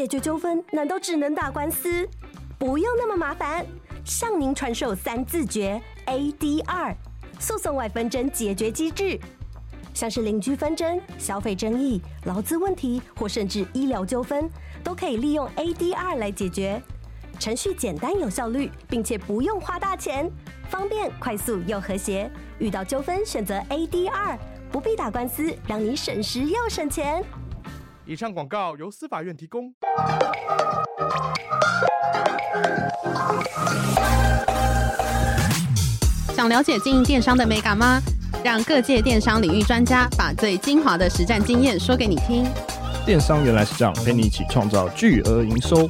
解决纠纷难道只能打官司？不用那么麻烦，向您传授三字诀 ADR，诉讼外纷争解决机制，像是邻居纷争、消费争议、劳资问题或甚至医疗纠纷，都可以利用 ADR 来解决。程序简单有效率，并且不用花大钱，方便、快速又和谐。遇到纠纷选择 ADR，不必打官司，让你省时又省钱。以上广告由司法院提供。想了解经营电商的美感吗？让各界电商领域专家把最精华的实战经验说给你听。电商原来是这样，陪你一起创造巨额营收。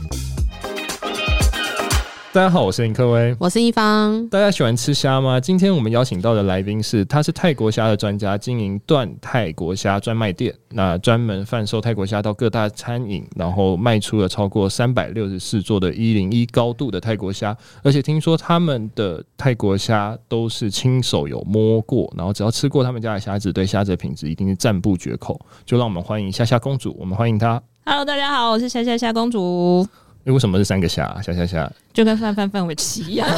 大家好，我是林科威，我是一方。大家喜欢吃虾吗？今天我们邀请到的来宾是，他是泰国虾的专家，经营段泰国虾专卖店，那专门贩售泰国虾到各大餐饮，然后卖出了超过三百六十四座的一零一高度的泰国虾，而且听说他们的泰国虾都是亲手有摸过，然后只要吃过他们家的虾子，对虾子的品质一定是赞不绝口。就让我们欢迎虾虾公主，我们欢迎她。Hello，大家好，我是虾虾虾公主。为什么是三个虾？虾虾虾，就跟范范范玮琪一样，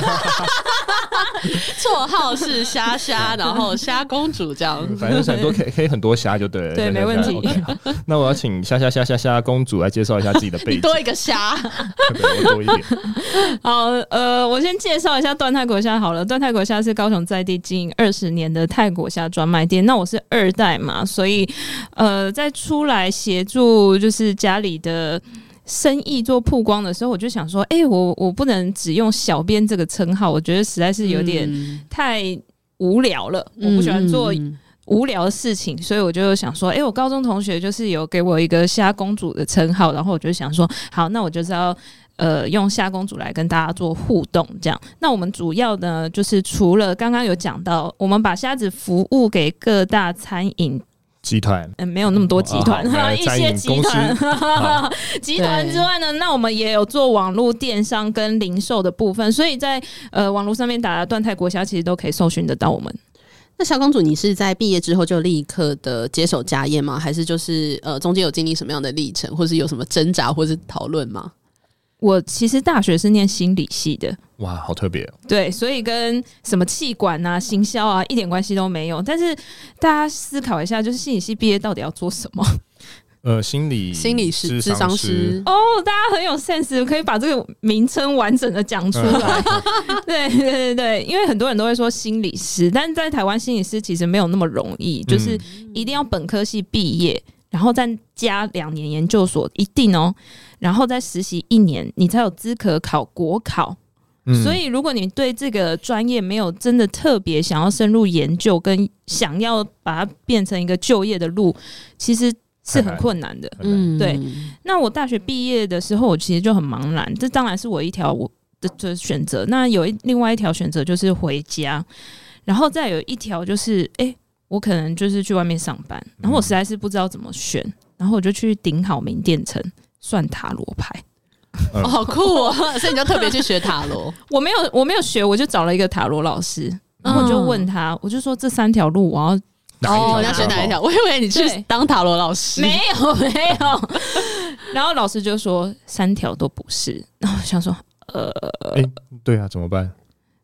绰号是虾虾，然后虾公主这样，反正很多可以可以很多虾就对了，对，没问题。Okay, 那我要请虾虾虾虾虾公主来介绍一下自己的背景，多一个虾，对，我多一点。好，呃，我先介绍一下段泰国虾好了。段泰国虾是高雄在地经营二十年的泰国虾专卖店。那我是二代嘛，所以呃，在出来协助就是家里的。生意做曝光的时候，我就想说，哎、欸，我我不能只用小编这个称号，我觉得实在是有点太无聊了。嗯、我不喜欢做无聊的事情，所以我就想说，哎、欸，我高中同学就是有给我一个虾公主的称号，然后我就想说，好，那我就是要呃用虾公主来跟大家做互动，这样。那我们主要呢，就是除了刚刚有讲到，我们把虾子服务给各大餐饮。集团嗯，没有那么多集团，哦、一些集团 集团之外呢，那我们也有做网络电商跟零售的部分，所以在呃网络上面打段泰国虾，其实都可以搜寻得到我们。那小公主，你是在毕业之后就立刻的接手家业吗？还是就是呃中间有经历什么样的历程，或是有什么挣扎，或是讨论吗？我其实大学是念心理系的，哇，好特别哦。对，所以跟什么气管啊、行销啊一点关系都没有。但是大家思考一下，就是心理系毕业到底要做什么？呃，心理心理师、智商师。哦，大家很有 sense，可以把这个名称完整的讲出来。对对对对，因为很多人都会说心理师，但是在台湾心理师其实没有那么容易，就是一定要本科系毕业。然后再加两年研究所，一定哦，然后再实习一年，你才有资格考国考。嗯。所以，如果你对这个专业没有真的特别想要深入研究，跟想要把它变成一个就业的路，其实是很困难的。嗯，对。那我大学毕业的时候，我其实就很茫然，这当然是我一条我的的选择。那有一另外一条选择就是回家，然后再有一条就是哎。我可能就是去外面上班，然后我实在是不知道怎么选，然后我就去顶好名店城算塔罗牌，哦，好酷哦！所以你就特别去学塔罗？我没有，我没有学，我就找了一个塔罗老师，然后我就问他，我就说这三条路我要哦，你要选哪一条？我以为你去当塔罗老师，没有没有。然后老师就说三条都不是，然后我想说呃，哎，对啊，怎么办？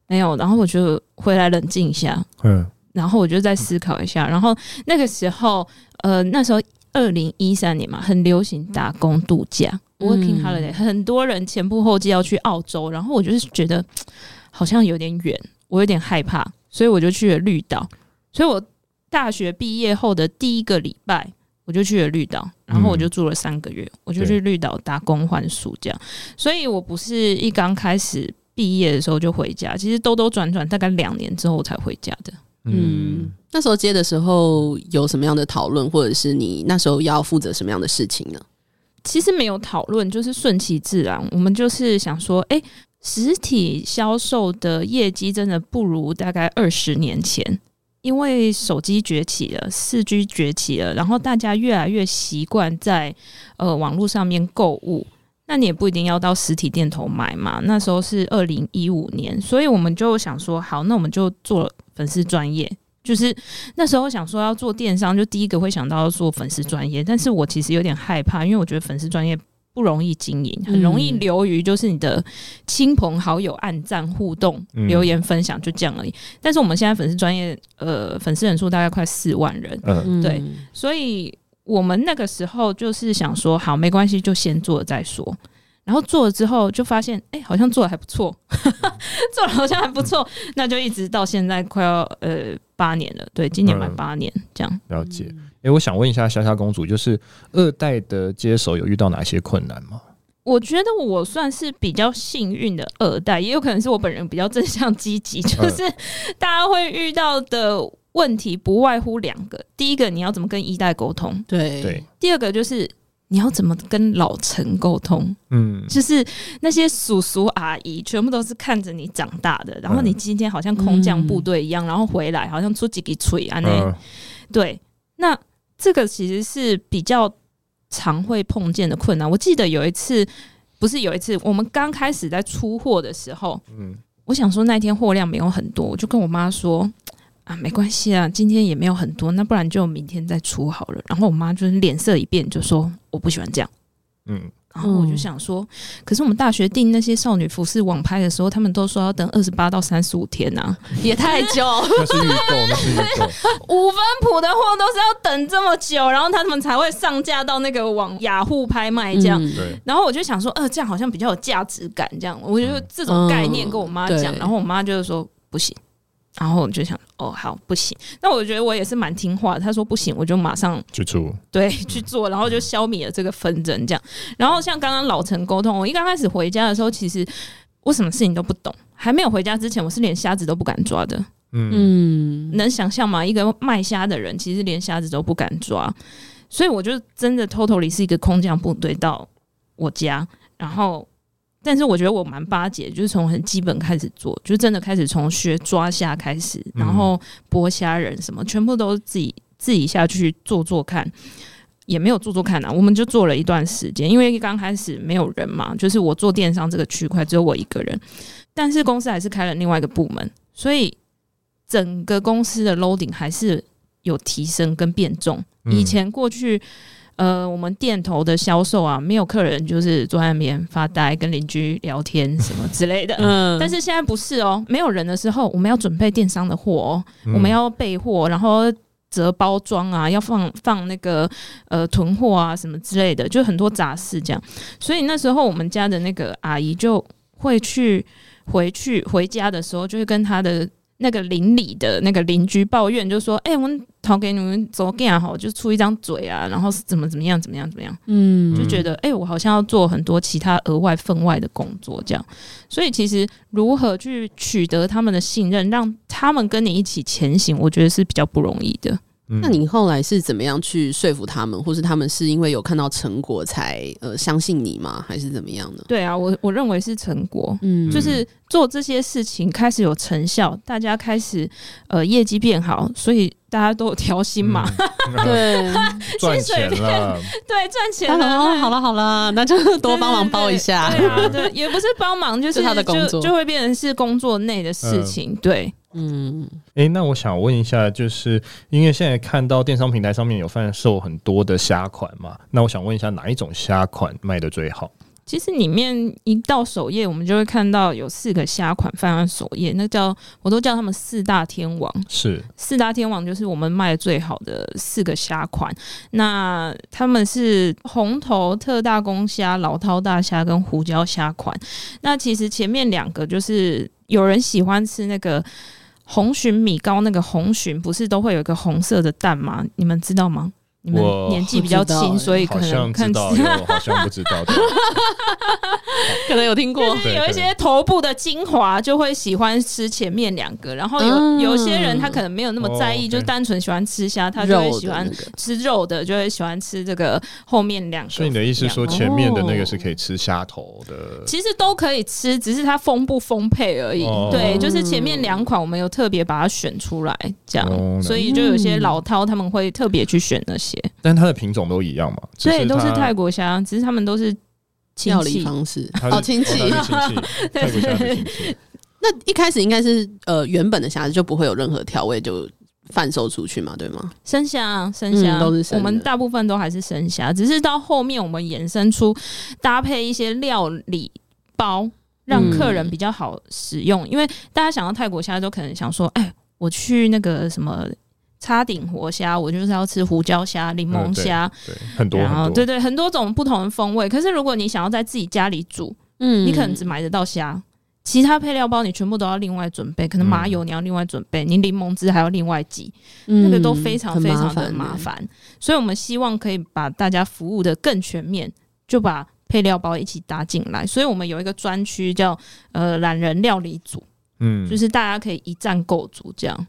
没有，然后我就回来冷静一下，嗯。然后我就再思考一下，然后那个时候，呃，那时候二零一三年嘛，很流行打工度假，working holiday，很多人前仆后继要去澳洲，然后我就是觉得好像有点远，我有点害怕，所以我就去了绿岛。所以我大学毕业后的第一个礼拜，我就去了绿岛，然后我就住了三个月，我就去绿岛打工换宿这样。所以我不是一刚开始毕业的时候就回家，其实兜兜转转大概两年之后我才回家的。嗯，那时候接的时候有什么样的讨论，或者是你那时候要负责什么样的事情呢？其实没有讨论，就是顺其自然。我们就是想说，哎、欸，实体销售的业绩真的不如大概二十年前，因为手机崛起了，四 G 崛起了，然后大家越来越习惯在呃网络上面购物。那你也不一定要到实体店头买嘛。那时候是二零一五年，所以我们就想说，好，那我们就做粉丝专业。就是那时候想说要做电商，就第一个会想到要做粉丝专业。但是我其实有点害怕，因为我觉得粉丝专业不容易经营，很容易流于就是你的亲朋好友暗赞互动、嗯、留言分享就这样而已。但是我们现在粉丝专业呃粉丝人数大概快四万人，嗯，对，所以我们那个时候就是想说，好，没关系，就先做再说。然后做了之后就发现，哎、欸，好像做的还不错，做的好像还不错，那就一直到现在快要呃八年了，对，今年满八年、嗯、这样。了解。哎、欸，我想问一下莎莎公主，就是二代的接手有遇到哪些困难吗？我觉得我算是比较幸运的二代，也有可能是我本人比较正向积极，就是大家会遇到的问题不外乎两个，第一个你要怎么跟一代沟通，对对，第二个就是。你要怎么跟老陈沟通？嗯，就是那些叔叔阿姨，全部都是看着你长大的，然后你今天好像空降部队一样，嗯、然后回来好像出几个锤啊那，对，那这个其实是比较常会碰见的困难。我记得有一次，不是有一次，我们刚开始在出货的时候，嗯，我想说那天货量没有很多，我就跟我妈说。啊，没关系啊，今天也没有很多，那不然就明天再出好了。然后我妈就是脸色一变，就说我不喜欢这样。嗯，然后我就想说，嗯、可是我们大学订那些少女服饰网拍的时候，他们都说要等二十八到三十五天呐、啊，也太久。那是预购，那是预购。五分谱的货都是要等这么久，然后他们才会上架到那个网雅虎拍卖这样。对。然后我就想说，呃，这样好像比较有价值感，这样。我就这种概念跟我妈讲，嗯、然后我妈就是说不行。然后我就想，哦，好，不行。那我觉得我也是蛮听话的。他说不行，我就马上去做，对，去做，然后就消灭了这个纷争。这样。然后像刚刚老陈沟通，我一刚开始回家的时候，其实我什么事情都不懂。还没有回家之前，我是连虾子都不敢抓的。嗯，能想象吗？一个卖虾的人，其实连虾子都不敢抓。所以我就真的 totally 是一个空降部队到我家，然后。但是我觉得我蛮巴结，就是从很基本开始做，就真的开始从学抓虾开始，然后剥虾仁什么，全部都自己自己下去做做看，也没有做做看啊，我们就做了一段时间，因为刚开始没有人嘛，就是我做电商这个区块只有我一个人，但是公司还是开了另外一个部门，所以整个公司的 loading 还是有提升跟变重，以前过去。呃，我们店头的销售啊，没有客人就是坐在那边发呆，跟邻居聊天什么之类的。嗯，但是现在不是哦，没有人的时候，我们要准备电商的货哦，嗯、我们要备货，然后折包装啊，要放放那个呃囤货啊什么之类的，就很多杂事这样。所以那时候我们家的那个阿姨就会去回去回家的时候，就会跟她的。那个邻里的那个邻居抱怨，就说：“哎、欸，我们讨给你们怎么干好，就出一张嘴啊，然后是怎么怎么样，怎么样，怎么样，嗯，就觉得哎、欸，我好像要做很多其他额外分外的工作，这样。所以其实如何去取得他们的信任，让他们跟你一起前行，我觉得是比较不容易的。”那你后来是怎么样去说服他们，或是他们是因为有看到成果才呃相信你吗？还是怎么样呢？对啊，我我认为是成果，嗯，就是做这些事情开始有成效，大家开始呃业绩变好，所以大家都有调薪嘛，嗯、对，赚钱了，对，赚钱了，哦、好了好了，那就多帮忙包一下，对，也不是帮忙，就是他的工作。就，就会变成是工作内的事情，嗯、对。嗯，哎、欸，那我想问一下，就是因为现在看到电商平台上面有贩售很多的虾款嘛，那我想问一下，哪一种虾款卖的最好？其实里面一到首页，我们就会看到有四个虾款放在首页，那叫我都叫他们四大天王。是四大天王，就是我们卖的最好的四个虾款。那他们是红头特大公虾、老饕大虾跟胡椒虾款。那其实前面两个就是有人喜欢吃那个。红鲟米糕那个红鲟不是都会有一个红色的蛋吗？你们知道吗？你们年纪比较轻，所以可能看到，好像不知道，可能有听过。就是有一些头部的精华就会喜欢吃前面两个，然后有有些人他可能没有那么在意，就单纯喜欢吃虾，他就会喜欢吃肉的，就会喜欢吃这个后面两个。所以你的意思说前面的那个是可以吃虾头的？其实都可以吃，只是它丰不丰沛而已。对，就是前面两款我们有特别把它选出来，这样，所以就有些老饕他们会特别去选那些。但它的品种都一样嘛？所以都是泰国虾，只是他们都是料理方式好亲戚，泰国虾的亲戚。那一开始应该是呃原本的虾子就不会有任何调味，就贩售出去嘛，对吗？生虾，生虾、嗯、都是生。我们大部分都还是生虾，只是到后面我们衍生出搭配一些料理包，让客人比较好使用。嗯、因为大家想到泰国虾，都可能想说，哎，我去那个什么叉顶活虾，我就是要吃胡椒虾、柠檬虾、嗯，对，很多，然后很多对对，很多种不同的风味。可是如果你想要在自己家里煮，嗯，你可能只买得到虾。其他配料包你全部都要另外准备，可能麻油你要另外准备，嗯、你柠檬汁还要另外挤，嗯、那个都非常非常的麻烦。所以我们希望可以把大家服务的更全面，就把配料包一起搭进来。所以我们有一个专区叫呃懒人料理组，嗯，就是大家可以一站购足这样。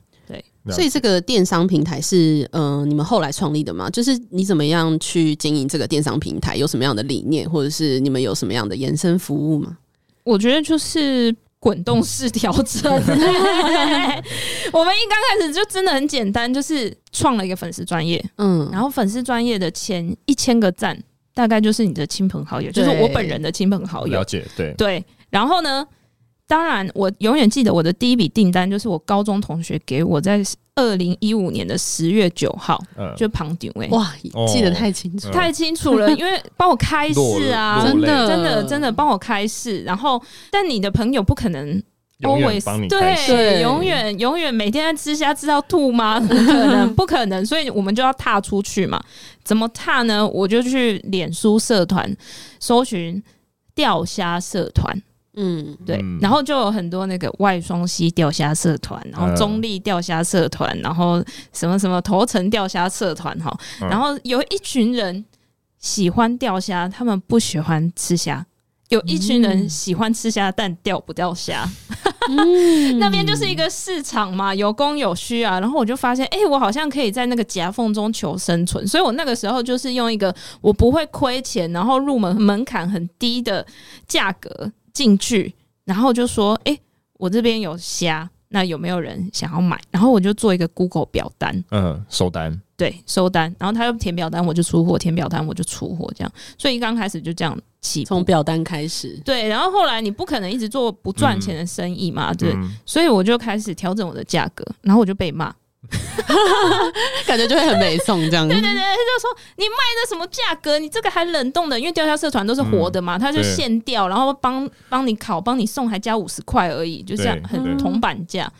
对，所以这个电商平台是呃你们后来创立的吗？就是你怎么样去经营这个电商平台？有什么样的理念，或者是你们有什么样的延伸服务吗？我觉得就是滚动式调整。我们一刚开始就真的很简单，就是创了一个粉丝专业，嗯，然后粉丝专业的前一千个赞，大概就是你的亲朋好友，就是我本人的亲朋好友。了解，对对。然后呢，当然我永远记得我的第一笔订单，就是我高中同学给我在。二零一五年的十月九号，嗯、就旁顶位哇，记得太清楚，哦、太清楚了，因为帮我开市啊，真的真的真的帮我开市。然后，但你的朋友不可能 always 对，对永远永远每天在吃虾吃到吐吗？不可能，不可能。所以我们就要踏出去嘛。怎么踏呢？我就去脸书社团搜寻钓虾社团。嗯，对，然后就有很多那个外双溪钓虾社团，然后中立钓虾社团，然后什么什么头城钓虾社团哈，然后有一群人喜欢钓虾，他们不喜欢吃虾；有一群人喜欢吃虾，但钓不到虾。嗯、那边就是一个市场嘛，有供有需啊。然后我就发现，哎、欸，我好像可以在那个夹缝中求生存，所以我那个时候就是用一个我不会亏钱，然后入门门槛很低的价格。进去，然后就说：“哎、欸，我这边有虾，那有没有人想要买？”然后我就做一个 Google 表单，嗯，收单，对，收单。然后他又填表单，我就出货；填表单，我就出货。这样，所以一刚开始就这样起，从表单开始。对，然后后来你不可能一直做不赚钱的生意嘛，嗯、对，嗯、所以我就开始调整我的价格，然后我就被骂。感觉就会很美送这样子。对对对，他就说你卖的什么价格？你这个还冷冻的，因为钓虾社团都是活的嘛，他、嗯、就现钓，然后帮帮你烤，帮你送，还加五十块而已，就这样很铜板价。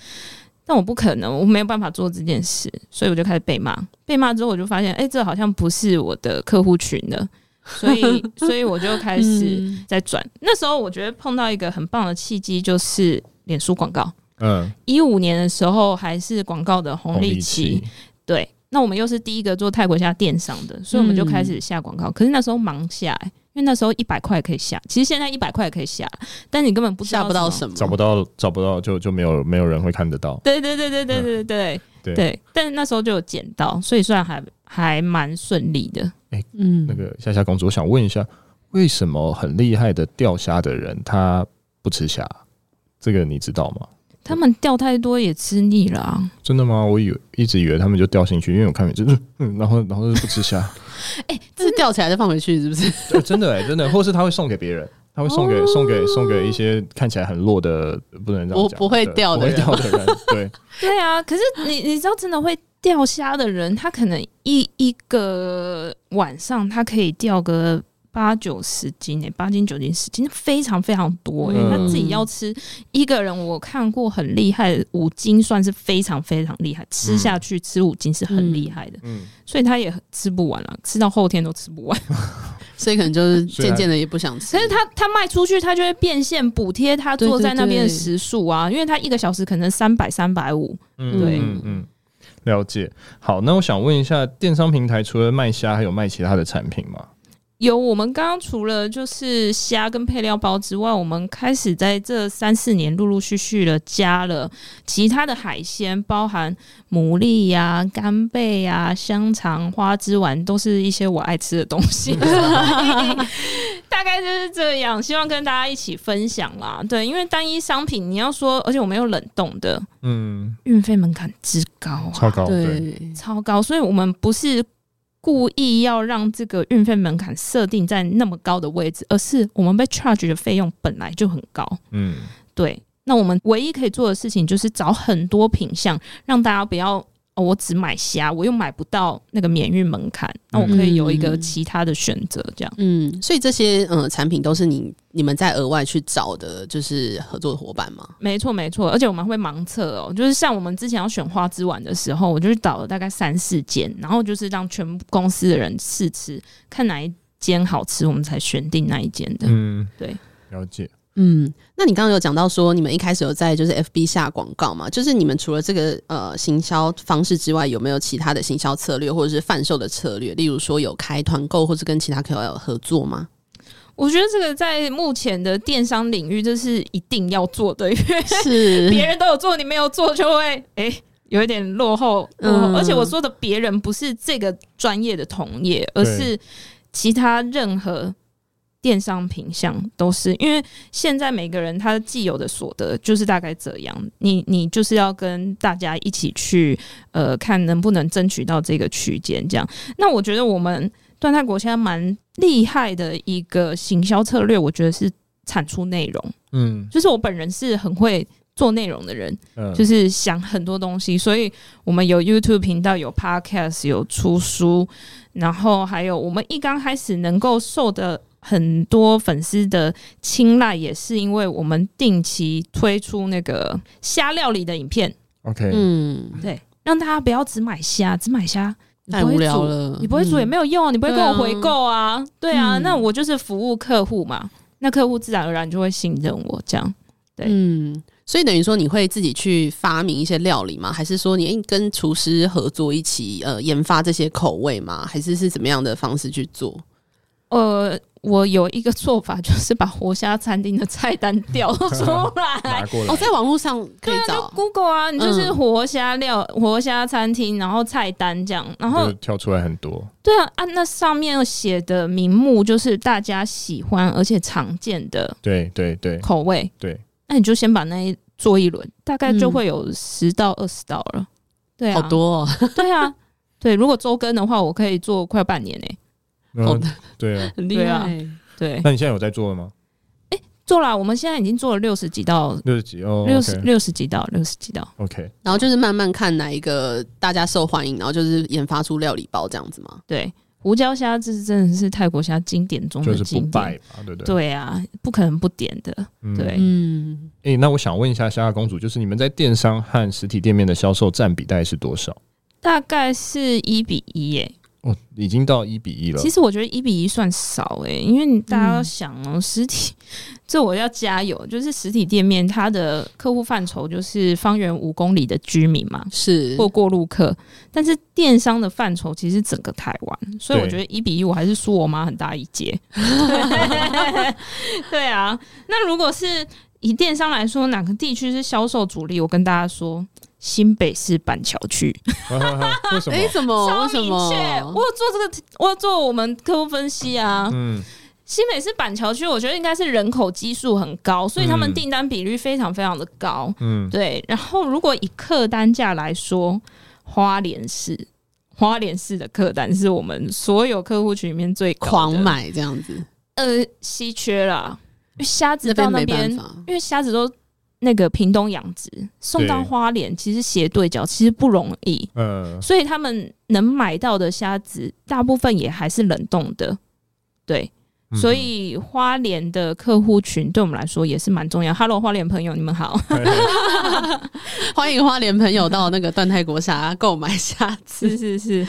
但我不可能，我没有办法做这件事，所以我就开始被骂。被骂之后，我就发现，哎、欸，这好像不是我的客户群了，所以 所以我就开始在转。嗯、那时候我觉得碰到一个很棒的契机，就是脸书广告。嗯。一五年的时候还是广告的红利期。对那我们又是第一个做泰国虾电商的所以我们就开始下广告。可是那时候忙下因为那时候一百块可以下其实现在一百块也可以下但你根本不下不到什么。找不到找不到就就没有没有人会看得到。对对对对对对对对但是那时候就有捡到所以算还还蛮顺利的。哎嗯。那个夏夏公主我想问一下为什么很厉害的钓虾的人他不吃虾？这个你知道吗？他们钓太多也吃腻了啊！真的吗？我以为一直以为他们就钓进去，因为我看就是，嗯，然后然后就不吃虾。哎、欸，这是钓起来再放回去是不是？对，真的哎、欸，真的，或是他会送给别人，他会送给、哦、送给送给一些看起来很弱的，不能这样讲，我不会钓的人，不会钓的人，对 对啊。可是你你知道，真的会钓虾的人，他可能一一个晚上他可以钓个。八九十斤诶、欸，八斤九斤十斤，非常非常多诶、欸。他、嗯、自己要吃一个人，我看过很厉害五斤，算是非常非常厉害。吃下去吃五斤是很厉害的，嗯，所以他也吃不完了，吃到后天都吃不完，所以可能就是渐渐的也不想吃。可是他他卖出去，他就会变现补贴他坐在那边的时数啊，因为他一个小时可能三百三百五，嗯，对，嗯嗯，了解。好，那我想问一下，电商平台除了卖虾，还有卖其他的产品吗？有，我们刚刚除了就是虾跟配料包之外，我们开始在这三四年陆陆续续的加了其他的海鲜，包含牡蛎呀、干贝呀、香肠、花枝丸，都是一些我爱吃的东西。大概就是这样，希望跟大家一起分享啦。对，因为单一商品你要说，而且我们有冷冻的，嗯，运费门槛之高啊，超高，对，对超高，所以我们不是。故意要让这个运费门槛设定在那么高的位置，而是我们被 charge 的费用本来就很高。嗯，对。那我们唯一可以做的事情就是找很多品相，让大家不要哦，我只买虾，我又买不到那个免运门槛，那我可以有一个其他的选择，这样。嗯，所以这些呃产品都是你你们在额外去找的，就是合作伙伴吗？没错，没错，而且我们会盲测哦，就是像我们之前要选花枝丸的时候，我就去找了大概三四间，然后就是让全部公司的人试吃，看哪一间好吃，我们才选定那一间的。嗯，对，了解。嗯，那你刚刚有讲到说，你们一开始有在就是 FB 下广告嘛？就是你们除了这个呃行销方式之外，有没有其他的行销策略或者是贩售的策略？例如说有开团购，或是跟其他 KOL 合作吗？我觉得这个在目前的电商领域，这是一定要做的，因为是 别人都有做，你没有做就会哎、欸、有一点落后。嗯，而且我说的别人不是这个专业的同业，而是其他任何。电商品项都是，因为现在每个人他既有的所得就是大概这样，你你就是要跟大家一起去呃看能不能争取到这个区间这样。那我觉得我们段泰国现在蛮厉害的一个行销策略，我觉得是产出内容。嗯，就是我本人是很会做内容的人，嗯，就是想很多东西，所以我们有 YouTube 频道，有 Podcast，有出书，然后还有我们一刚开始能够受的。很多粉丝的青睐也是因为我们定期推出那个虾料理的影片。OK，嗯，对，让大家不要只买虾，只买虾太无聊了，你不会煮也没有用，你不会跟我回购啊？对啊，那我就是服务客户嘛，那客户自然而然就会信任我，这样。对，嗯，所以等于说你会自己去发明一些料理吗？还是说你跟厨师合作一起呃研发这些口味吗？还是是怎么样的方式去做？呃。我有一个做法，就是把活虾餐厅的菜单调出来。哦，在网络上可以找、啊、Google 啊，你就是活虾料、嗯、活虾餐厅，然后菜单这样，然后跳出来很多。对啊，按、啊、那上面写的名目就是大家喜欢而且常见的，对对对，口味对。那你就先把那一做一轮，大概就会有十到二十道了。对啊，好多、哦。对啊，对，如果周更的话，我可以做快半年呢、欸。好的，对啊，很厉害，对。那你现在有在做了吗？哎、欸，做了，我们现在已经做了六十几道，六十几哦，六十六十几道，六十几道。OK，然后就是慢慢看哪一个大家受欢迎，然后就是研发出料理包这样子嘛？对，胡椒虾这是真的是泰国虾经典中的经典，对对？对啊，不可能不点的，嗯、对。嗯，哎、欸，那我想问一下虾虾公主，就是你们在电商和实体店面的销售占比大概是多少？大概是一比一耶。哦，已经到一比一了。其实我觉得一比一算少哎、欸，因为大家要想哦、实体 这我要加油，就是实体店面它的客户范畴就是方圆五公里的居民嘛，是或过路客。但是电商的范畴其实整个台湾，所以我觉得一比一我还是输我妈很大一截。对啊，那如果是以电商来说，哪个地区是销售主力？我跟大家说。新北市板桥区，为什么？哎，怎么？超明确！我有做这个，我有做我们客户分析啊。嗯，新北市板桥区，我觉得应该是人口基数很高，所以他们订单比率非常非常的高。嗯，对。然后，如果以客单价来说，花莲市，花莲市的客单是我们所有客户群里面最狂买这样子。呃，稀缺啦，虾子到那边，因为虾子都。那个屏东养殖送到花莲，其实斜对角其实不容易，嗯，所以他们能买到的虾子大部分也还是冷冻的，对，所以花莲的客户群对我们来说也是蛮重要。Hello，花莲朋友，你们好，欢迎花莲朋友到那个段泰国虾购买虾子，是是是。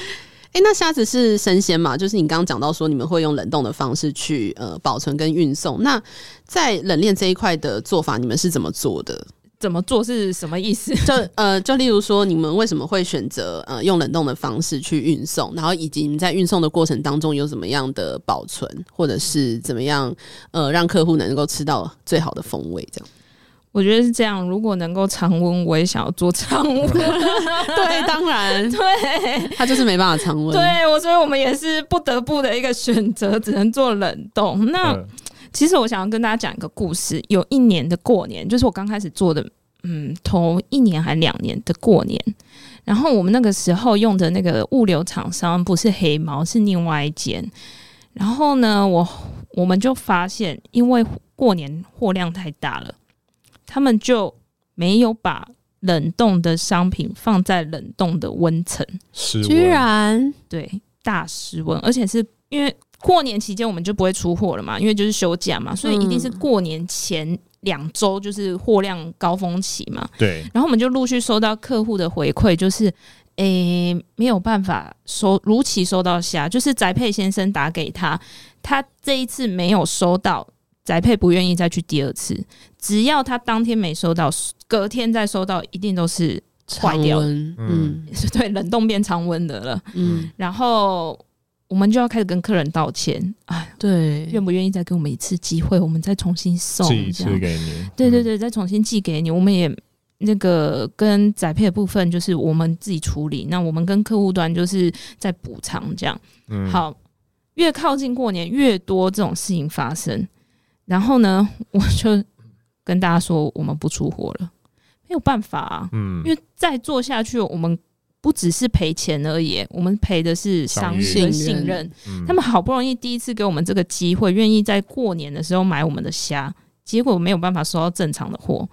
哎、欸，那虾子是生鲜嘛？就是你刚刚讲到说，你们会用冷冻的方式去呃保存跟运送。那在冷链这一块的做法，你们是怎么做的？怎么做是什么意思？就呃，就例如说，你们为什么会选择呃用冷冻的方式去运送？然后以及你们在运送的过程当中有怎么样的保存，或者是怎么样呃让客户能够吃到最好的风味？这样。我觉得是这样，如果能够常温，我也想要做常温。对，当然，对，他就是没办法常温。对，我所以我们也是不得不的一个选择，只能做冷冻。那、嗯、其实我想要跟大家讲一个故事。有一年的过年，就是我刚开始做的，嗯，头一年还两年的过年。然后我们那个时候用的那个物流厂商不是黑猫，是另外一间。然后呢，我我们就发现，因为过年货量太大了。他们就没有把冷冻的商品放在冷冻的温层，居然对，大失温，而且是因为过年期间我们就不会出货了嘛，因为就是休假嘛，所以一定是过年前两周就是货量高峰期嘛。对，然后我们就陆续收到客户的回馈，就是。诶、欸，没有办法收如期收到虾，就是宅配先生打给他，他这一次没有收到，宅配不愿意再去第二次。只要他当天没收到，隔天再收到，一定都是坏掉。嗯，对，冷冻变常温的了。嗯，然后我们就要开始跟客人道歉。哎，对，愿不愿意再给我们一次机会，我们再重新送寄一次给你？对对对，再重新寄给你，我们也。那个跟宅配的部分就是我们自己处理，那我们跟客户端就是在补偿这样。嗯，好，越靠近过年越多这种事情发生，然后呢，我就跟大家说我们不出货了，没有办法啊，嗯，因为再做下去，我们不只是赔钱而已，我们赔的是商誉的信任。他们好不容易第一次给我们这个机会，愿意在过年的时候买我们的虾，结果没有办法收到正常的货。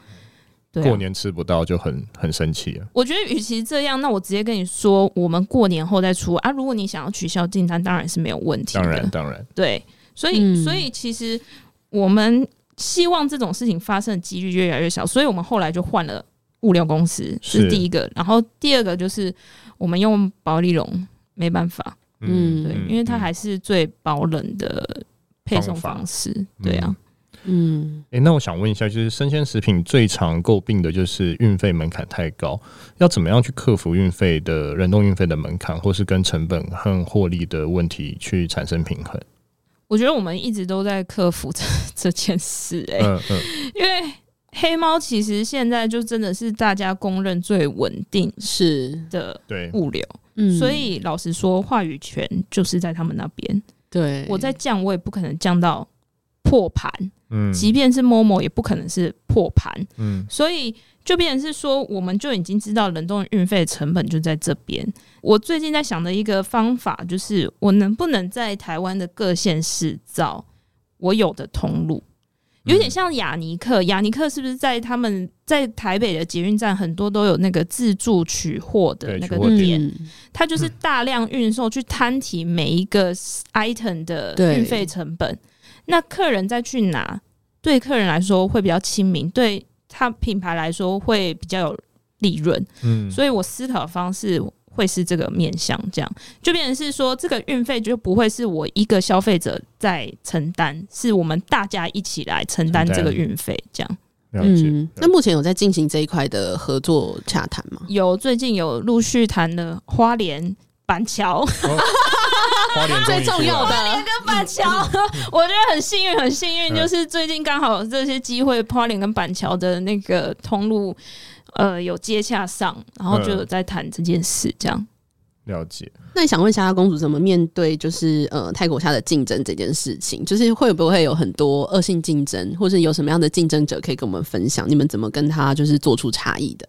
过年吃不到就很很生气了。我觉得与其这样，那我直接跟你说，我们过年后再出啊。如果你想要取消订单，当然是没有问题的。当然，当然，对。所以，嗯、所以其实我们希望这种事情发生的几率越来越小。所以我们后来就换了物流公司，是第一个。然后第二个就是我们用保丽龙，没办法，嗯，对，因为它还是最保冷的配送方式，方对啊。嗯，诶、欸，那我想问一下，就是生鲜食品最常诟病的就是运费门槛太高，要怎么样去克服运费的人动运费的门槛，或是跟成本和获利的问题去产生平衡？我觉得我们一直都在克服这这件事、欸，哎、嗯，嗯，因为黑猫其实现在就真的是大家公认最稳定是的物流，嗯，所以老实说，话语权就是在他们那边。对，我在降，我也不可能降到破盘。嗯，即便是 Momo 也不可能是破盘，嗯，所以就变成是说，我们就已经知道冷冻运费成本就在这边。我最近在想的一个方法，就是我能不能在台湾的各县市找我有的通路，有点像雅尼克。雅尼克是不是在他们在台北的捷运站很多都有那个自助取货的那个点？它就是大量运送去摊提每一个 item 的运费成本。那客人再去拿，对客人来说会比较亲民，对他品牌来说会比较有利润。嗯，所以我思考的方式会是这个面向，这样就变成是说，这个运费就不会是我一个消费者在承担，是我们大家一起来承担这个运费，这样。嗯，那目前有在进行这一块的合作洽谈吗？有，最近有陆续谈了花莲板桥。哦 最重要的，花莲跟板桥，我觉得很幸运，很幸运，就是最近刚好这些机会，花莲跟板桥的那个通路，呃，有接洽上，然后就有在谈这件事，这样。了解。那你想问虾虾公主怎么面对，就是呃泰国下的竞争这件事情，就是会不会有很多恶性竞争，或是有什么样的竞争者可以跟我们分享？你们怎么跟他就是做出差异的？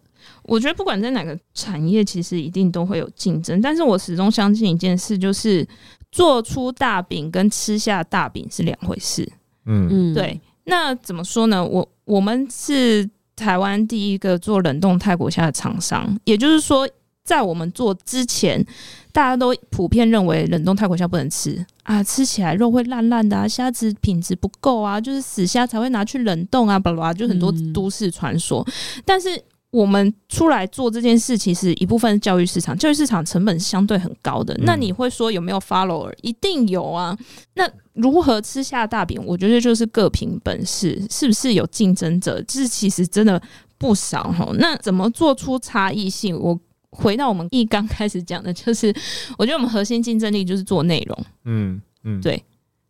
我觉得不管在哪个产业，其实一定都会有竞争，但是我始终相信一件事，就是。做出大饼跟吃下大饼是两回事。嗯嗯，对。那怎么说呢？我我们是台湾第一个做冷冻泰国虾的厂商，也就是说，在我们做之前，大家都普遍认为冷冻泰国虾不能吃啊，吃起来肉会烂烂的啊，虾子品质不够啊，就是死虾才会拿去冷冻啊，巴拉巴拉，就很多都市传说。但是我们出来做这件事，其实一部分是教育市场，教育市场成本是相对很高的。那你会说有没有 follower？一定有啊。那如何吃下大饼？我觉得就是各凭本事，是不是有竞争者？这其实真的不少哈。那怎么做出差异性？我回到我们一刚开始讲的，就是我觉得我们核心竞争力就是做内容。嗯嗯，对，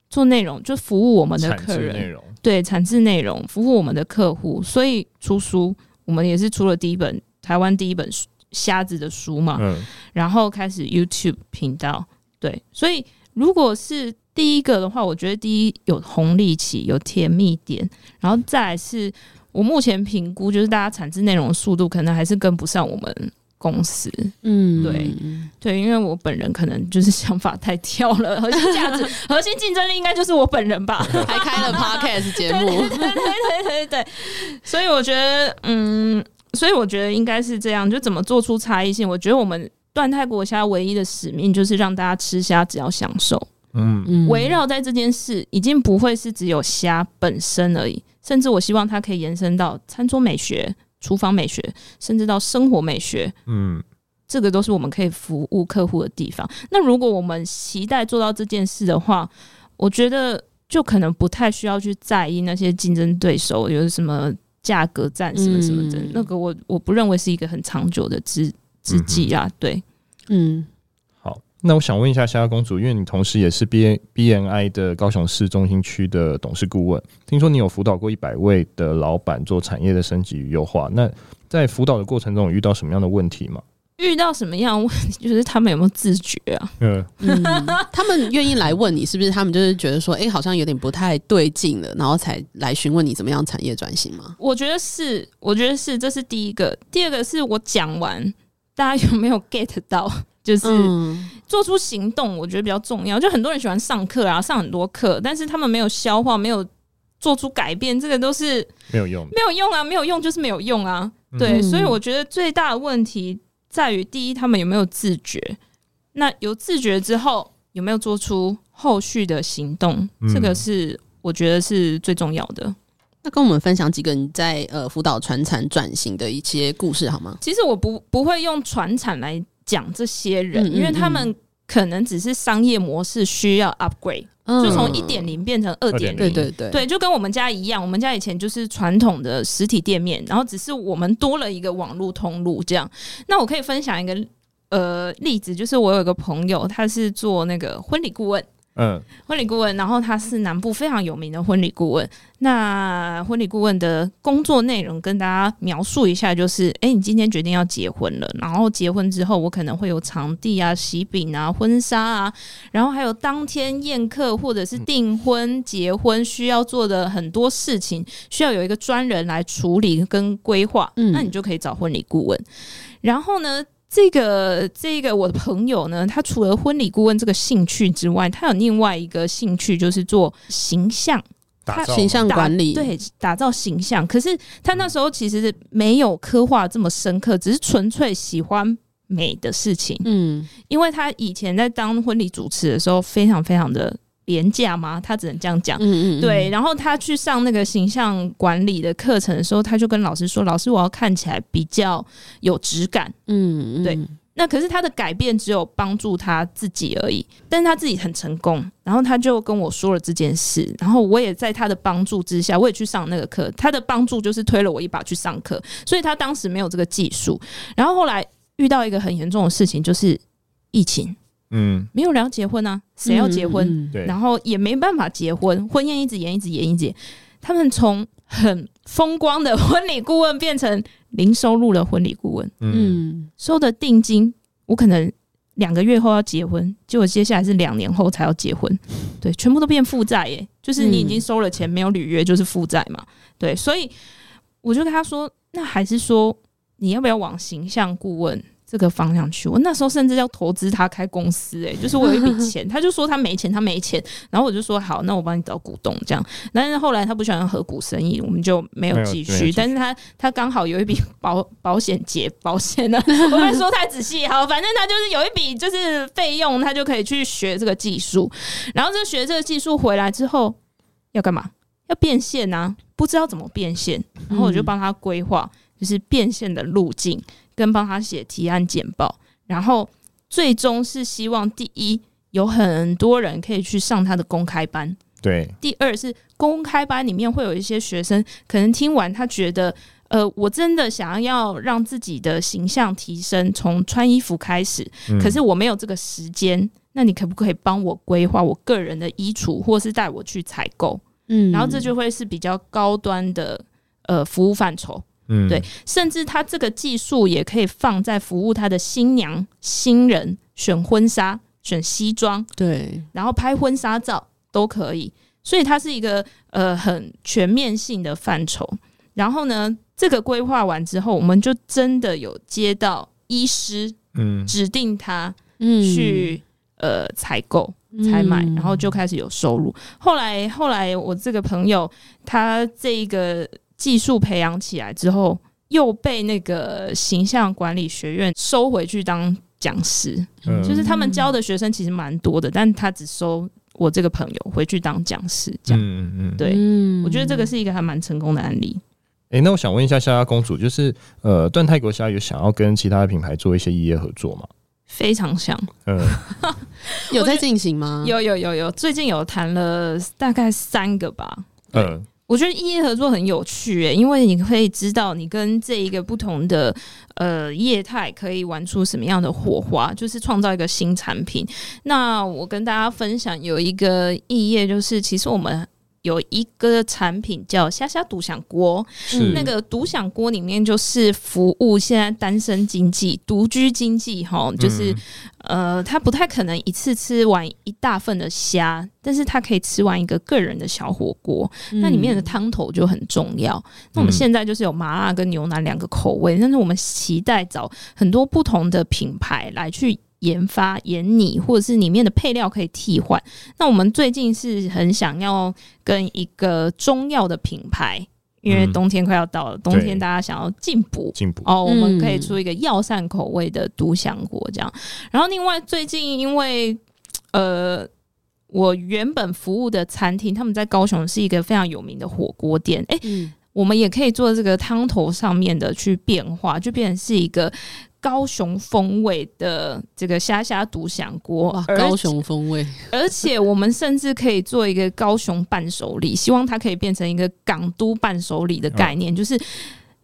做内容就服务我们的客人，对，产制内容服务我们的客户，所以出书。我们也是出了第一本台湾第一本瞎子的书嘛，嗯，然后开始 YouTube 频道，对，所以如果是第一个的话，我觉得第一有红利期，有甜蜜点，然后再来是我目前评估，就是大家产制内容的速度可能还是跟不上我们公司，嗯，对对，因为我本人可能就是想法太跳了，核心价值、核心竞争力应该就是我本人吧，还开了 Podcast 节目，对对对对对对，所以我觉得，嗯，所以我觉得应该是这样，就怎么做出差异性？我觉得我们段泰国虾唯一的使命就是让大家吃虾只要享受。嗯，围绕在这件事，已经不会是只有虾本身而已，甚至我希望它可以延伸到餐桌美学、厨房美学，甚至到生活美学。嗯，这个都是我们可以服务客户的地方。那如果我们期待做到这件事的话，我觉得就可能不太需要去在意那些竞争对手有什么价格战什么什么的，嗯、那个我我不认为是一个很长久的之之计啊。对，嗯。那我想问一下虾公主，因为你同时也是 B B N I 的高雄市中心区的董事顾问，听说你有辅导过一百位的老板做产业的升级与优化。那在辅导的过程中，有遇到什么样的问题吗？遇到什么样的问题？就是他们有没有自觉啊？嗯，他们愿意来问你，是不是他们就是觉得说，哎、欸，好像有点不太对劲了，然后才来询问你怎么样产业转型吗？我觉得是，我觉得是，这是第一个。第二个是我讲完，大家有没有 get 到？就是做出行动，我觉得比较重要。就很多人喜欢上课啊，上很多课，但是他们没有消化，没有做出改变，这个都是没有用，没有用啊，没有用就是没有用啊。对，所以我觉得最大的问题在于，第一，他们有没有自觉？那有自觉之后，有没有做出后续的行动？这个是我觉得是最重要的。那跟我们分享几个你在呃辅导传产转型的一些故事好吗？其实我不不会用传产来。讲这些人，因为他们可能只是商业模式需要 upgrade，、嗯、就从一点零变成二点零，对对对，对，就跟我们家一样，我们家以前就是传统的实体店面，然后只是我们多了一个网络通路这样。那我可以分享一个呃例子，就是我有一个朋友，他是做那个婚礼顾问。嗯，婚礼顾问，然后他是南部非常有名的婚礼顾问。那婚礼顾问的工作内容跟大家描述一下，就是：哎，你今天决定要结婚了，然后结婚之后，我可能会有场地啊、喜饼啊、婚纱啊，然后还有当天宴客或者是订婚、结婚需要做的很多事情，需要有一个专人来处理跟规划。嗯，那你就可以找婚礼顾问。然后呢，这个这个我的朋友呢，他除了婚礼顾问这个兴趣之外，他有另外一个兴趣，就是做形象，他形象管理，对，打造形象。可是他那时候其实没有刻画这么深刻，只是纯粹喜欢美的事情。嗯，因为他以前在当婚礼主持的时候，非常非常的。廉价吗？他只能这样讲。嗯嗯，对。然后他去上那个形象管理的课程的时候，他就跟老师说：“老师，我要看起来比较有质感。”嗯，对。那可是他的改变只有帮助他自己而已，但是他自己很成功。然后他就跟我说了这件事，然后我也在他的帮助之下，我也去上那个课。他的帮助就是推了我一把去上课，所以他当时没有这个技术。然后后来遇到一个很严重的事情，就是疫情。嗯，没有人要结婚啊，谁要结婚？嗯嗯、然后也没办法结婚，婚宴一直延，一直延，一直延。他们从很风光的婚礼顾问变成零收入的婚礼顾问。嗯，收的定金，我可能两个月后要结婚，结果接下来是两年后才要结婚。对，全部都变负债耶，就是你已经收了钱，没有履约就是负债嘛。对，所以我就跟他说，那还是说你要不要往形象顾问？这个方向去，我那时候甚至要投资他开公司，欸，诶，就是我有一笔 钱，他就说他没钱，他没钱，然后我就说好，那我帮你找股东这样。但是后来他不喜欢合股生意，我们就没有继续。但是他他刚好有一笔 保保险结保险的，我没说太仔细，好，反正他就是有一笔就是费用，他就可以去学这个技术。然后这学这个技术回来之后要干嘛？要变现啊，不知道怎么变现，然后我就帮他规划，就是变现的路径。跟帮他写提案简报，然后最终是希望第一有很多人可以去上他的公开班，对。第二是公开班里面会有一些学生可能听完他觉得，呃，我真的想要让自己的形象提升，从穿衣服开始，可是我没有这个时间，那你可不可以帮我规划我个人的衣橱，或是带我去采购？嗯，然后这就会是比较高端的呃服务范畴。嗯，对，甚至他这个技术也可以放在服务他的新娘、新人选婚纱、选西装，对，然后拍婚纱照都可以，所以它是一个呃很全面性的范畴。然后呢，这个规划完之后，我们就真的有接到医师，嗯，指定他去、嗯、呃采购、才买，然后就开始有收入。后来，后来我这个朋友他这个。技术培养起来之后，又被那个形象管理学院收回去当讲师，嗯就是他们教的学生其实蛮多的，但他只收我这个朋友回去当讲师，这样。嗯嗯嗯，对，嗯我觉得这个是一个还蛮成功的案例。哎、那我想问一下虾虾公主，就是呃，段泰国虾有想要跟其他的品牌做一些异业合作吗？非常像，嗯，有在进行吗？有有有有，最近有谈了大概三个吧。嗯，我觉得异业合作很有趣、欸，因为你可以知道你跟这一个不同的呃业态可以玩出什么样的火花，就是创造一个新产品。那我跟大家分享有一个异业，就是其实我们。有一个产品叫虾虾独享锅，是那个独享锅里面就是服务现在单身经济、独居经济，哈，就是、嗯、呃，他不太可能一次吃完一大份的虾，但是他可以吃完一个个人的小火锅，嗯、那里面的汤头就很重要。那我们现在就是有麻辣跟牛腩两个口味，但是我们期待找很多不同的品牌来去。研发研拟，或者是里面的配料可以替换。那我们最近是很想要跟一个中药的品牌，因为冬天快要到了，嗯、冬天大家想要进补，进补哦，我们可以出一个药膳口味的独享锅这样。然后另外最近因为呃，我原本服务的餐厅，他们在高雄是一个非常有名的火锅店，哎、欸，嗯、我们也可以做这个汤头上面的去变化，就变成是一个。高雄风味的这个虾虾独享锅，哇，高雄风味，而且我们甚至可以做一个高雄伴手礼，希望它可以变成一个港都伴手礼的概念，哦、就是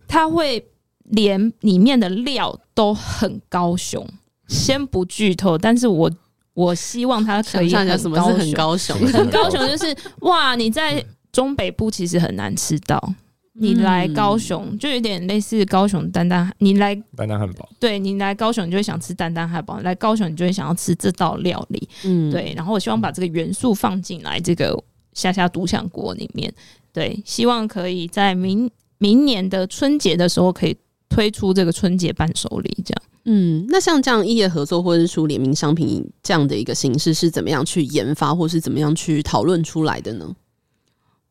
它会连里面的料都很高雄。先不剧透，但是我我希望它可以很高雄，什么是很高雄？很高雄就是哇，你在中北部其实很难吃到。你来高雄、嗯、就有点类似高雄丹丹，你来丹丹汉堡，对，你来高雄你就会想吃丹丹汉堡，来高雄你就会想要吃这道料理，嗯，对。然后我希望把这个元素放进来这个虾虾独享锅里面，对，希望可以在明明年的春节的时候可以推出这个春节伴手礼，这样。嗯，那像这样异业合作或者是出联名商品这样的一个形式是怎么样去研发，或是怎么样去讨论出来的呢？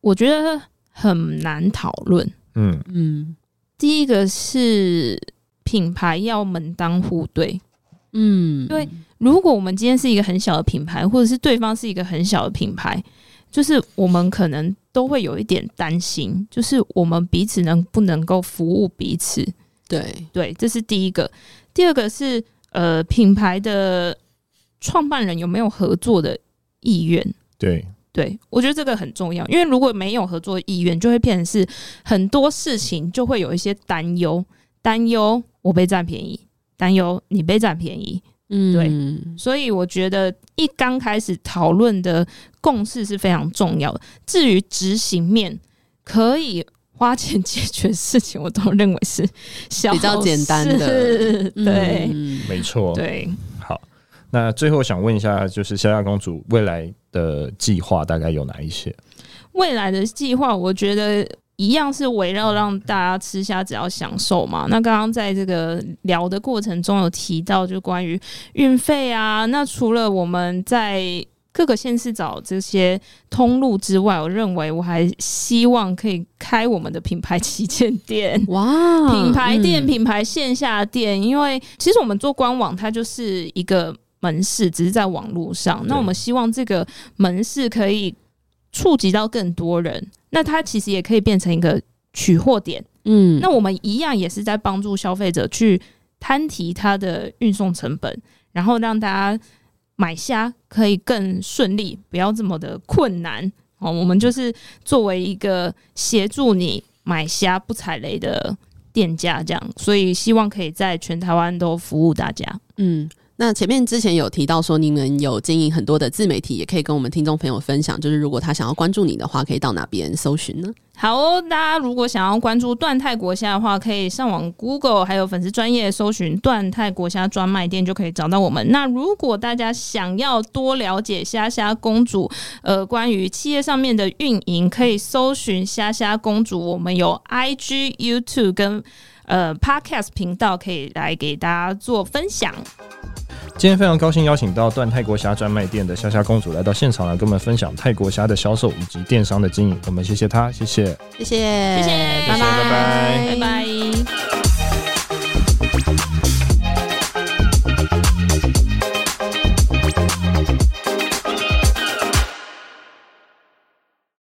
我觉得。很难讨论。嗯嗯，第一个是品牌要门当户对。嗯，因为如果我们今天是一个很小的品牌，或者是对方是一个很小的品牌，就是我们可能都会有一点担心，就是我们彼此能不能够服务彼此。对对，这是第一个。第二个是呃，品牌的创办人有没有合作的意愿？对。对，我觉得这个很重要，因为如果没有合作意愿，就会变成是很多事情就会有一些担忧，担忧我被占便宜，担忧你被占便宜，嗯，对，所以我觉得一刚开始讨论的共识是非常重要的。至于执行面，可以花钱解决事情，我都认为是小比较简单的，对，嗯、没错，对。好那最后想问一下，就是夏夏公主未来的计划大概有哪一些？未来的计划，我觉得一样是围绕让大家吃虾只要享受嘛。那刚刚在这个聊的过程中有提到，就关于运费啊。那除了我们在各个县市找这些通路之外，我认为我还希望可以开我们的品牌旗舰店。哇，品牌店、嗯、品牌线下店，因为其实我们做官网，它就是一个。门市只是在网络上，那我们希望这个门市可以触及到更多人，那它其实也可以变成一个取货点。嗯，那我们一样也是在帮助消费者去摊提它的运送成本，然后让大家买虾可以更顺利，不要这么的困难。哦，我们就是作为一个协助你买虾不踩雷的店家，这样，所以希望可以在全台湾都服务大家。嗯。那前面之前有提到说，你们有经营很多的自媒体，也可以跟我们听众朋友分享。就是如果他想要关注你的话，可以到哪边搜寻呢？好哦，大家如果想要关注段泰国虾的话，可以上网 Google，还有粉丝专业搜寻段泰国虾专卖店，就可以找到我们。那如果大家想要多了解虾虾公主，呃，关于企业上面的运营，可以搜寻虾虾公主。我们有 IG、YouTube 跟呃 Podcast 频道，可以来给大家做分享。今天非常高兴邀请到段泰国虾专卖店的虾虾公主来到现场来跟我们分享泰国虾的销售以及电商的经营。我们谢谢她，谢谢，谢谢，谢谢，拜拜，拜拜。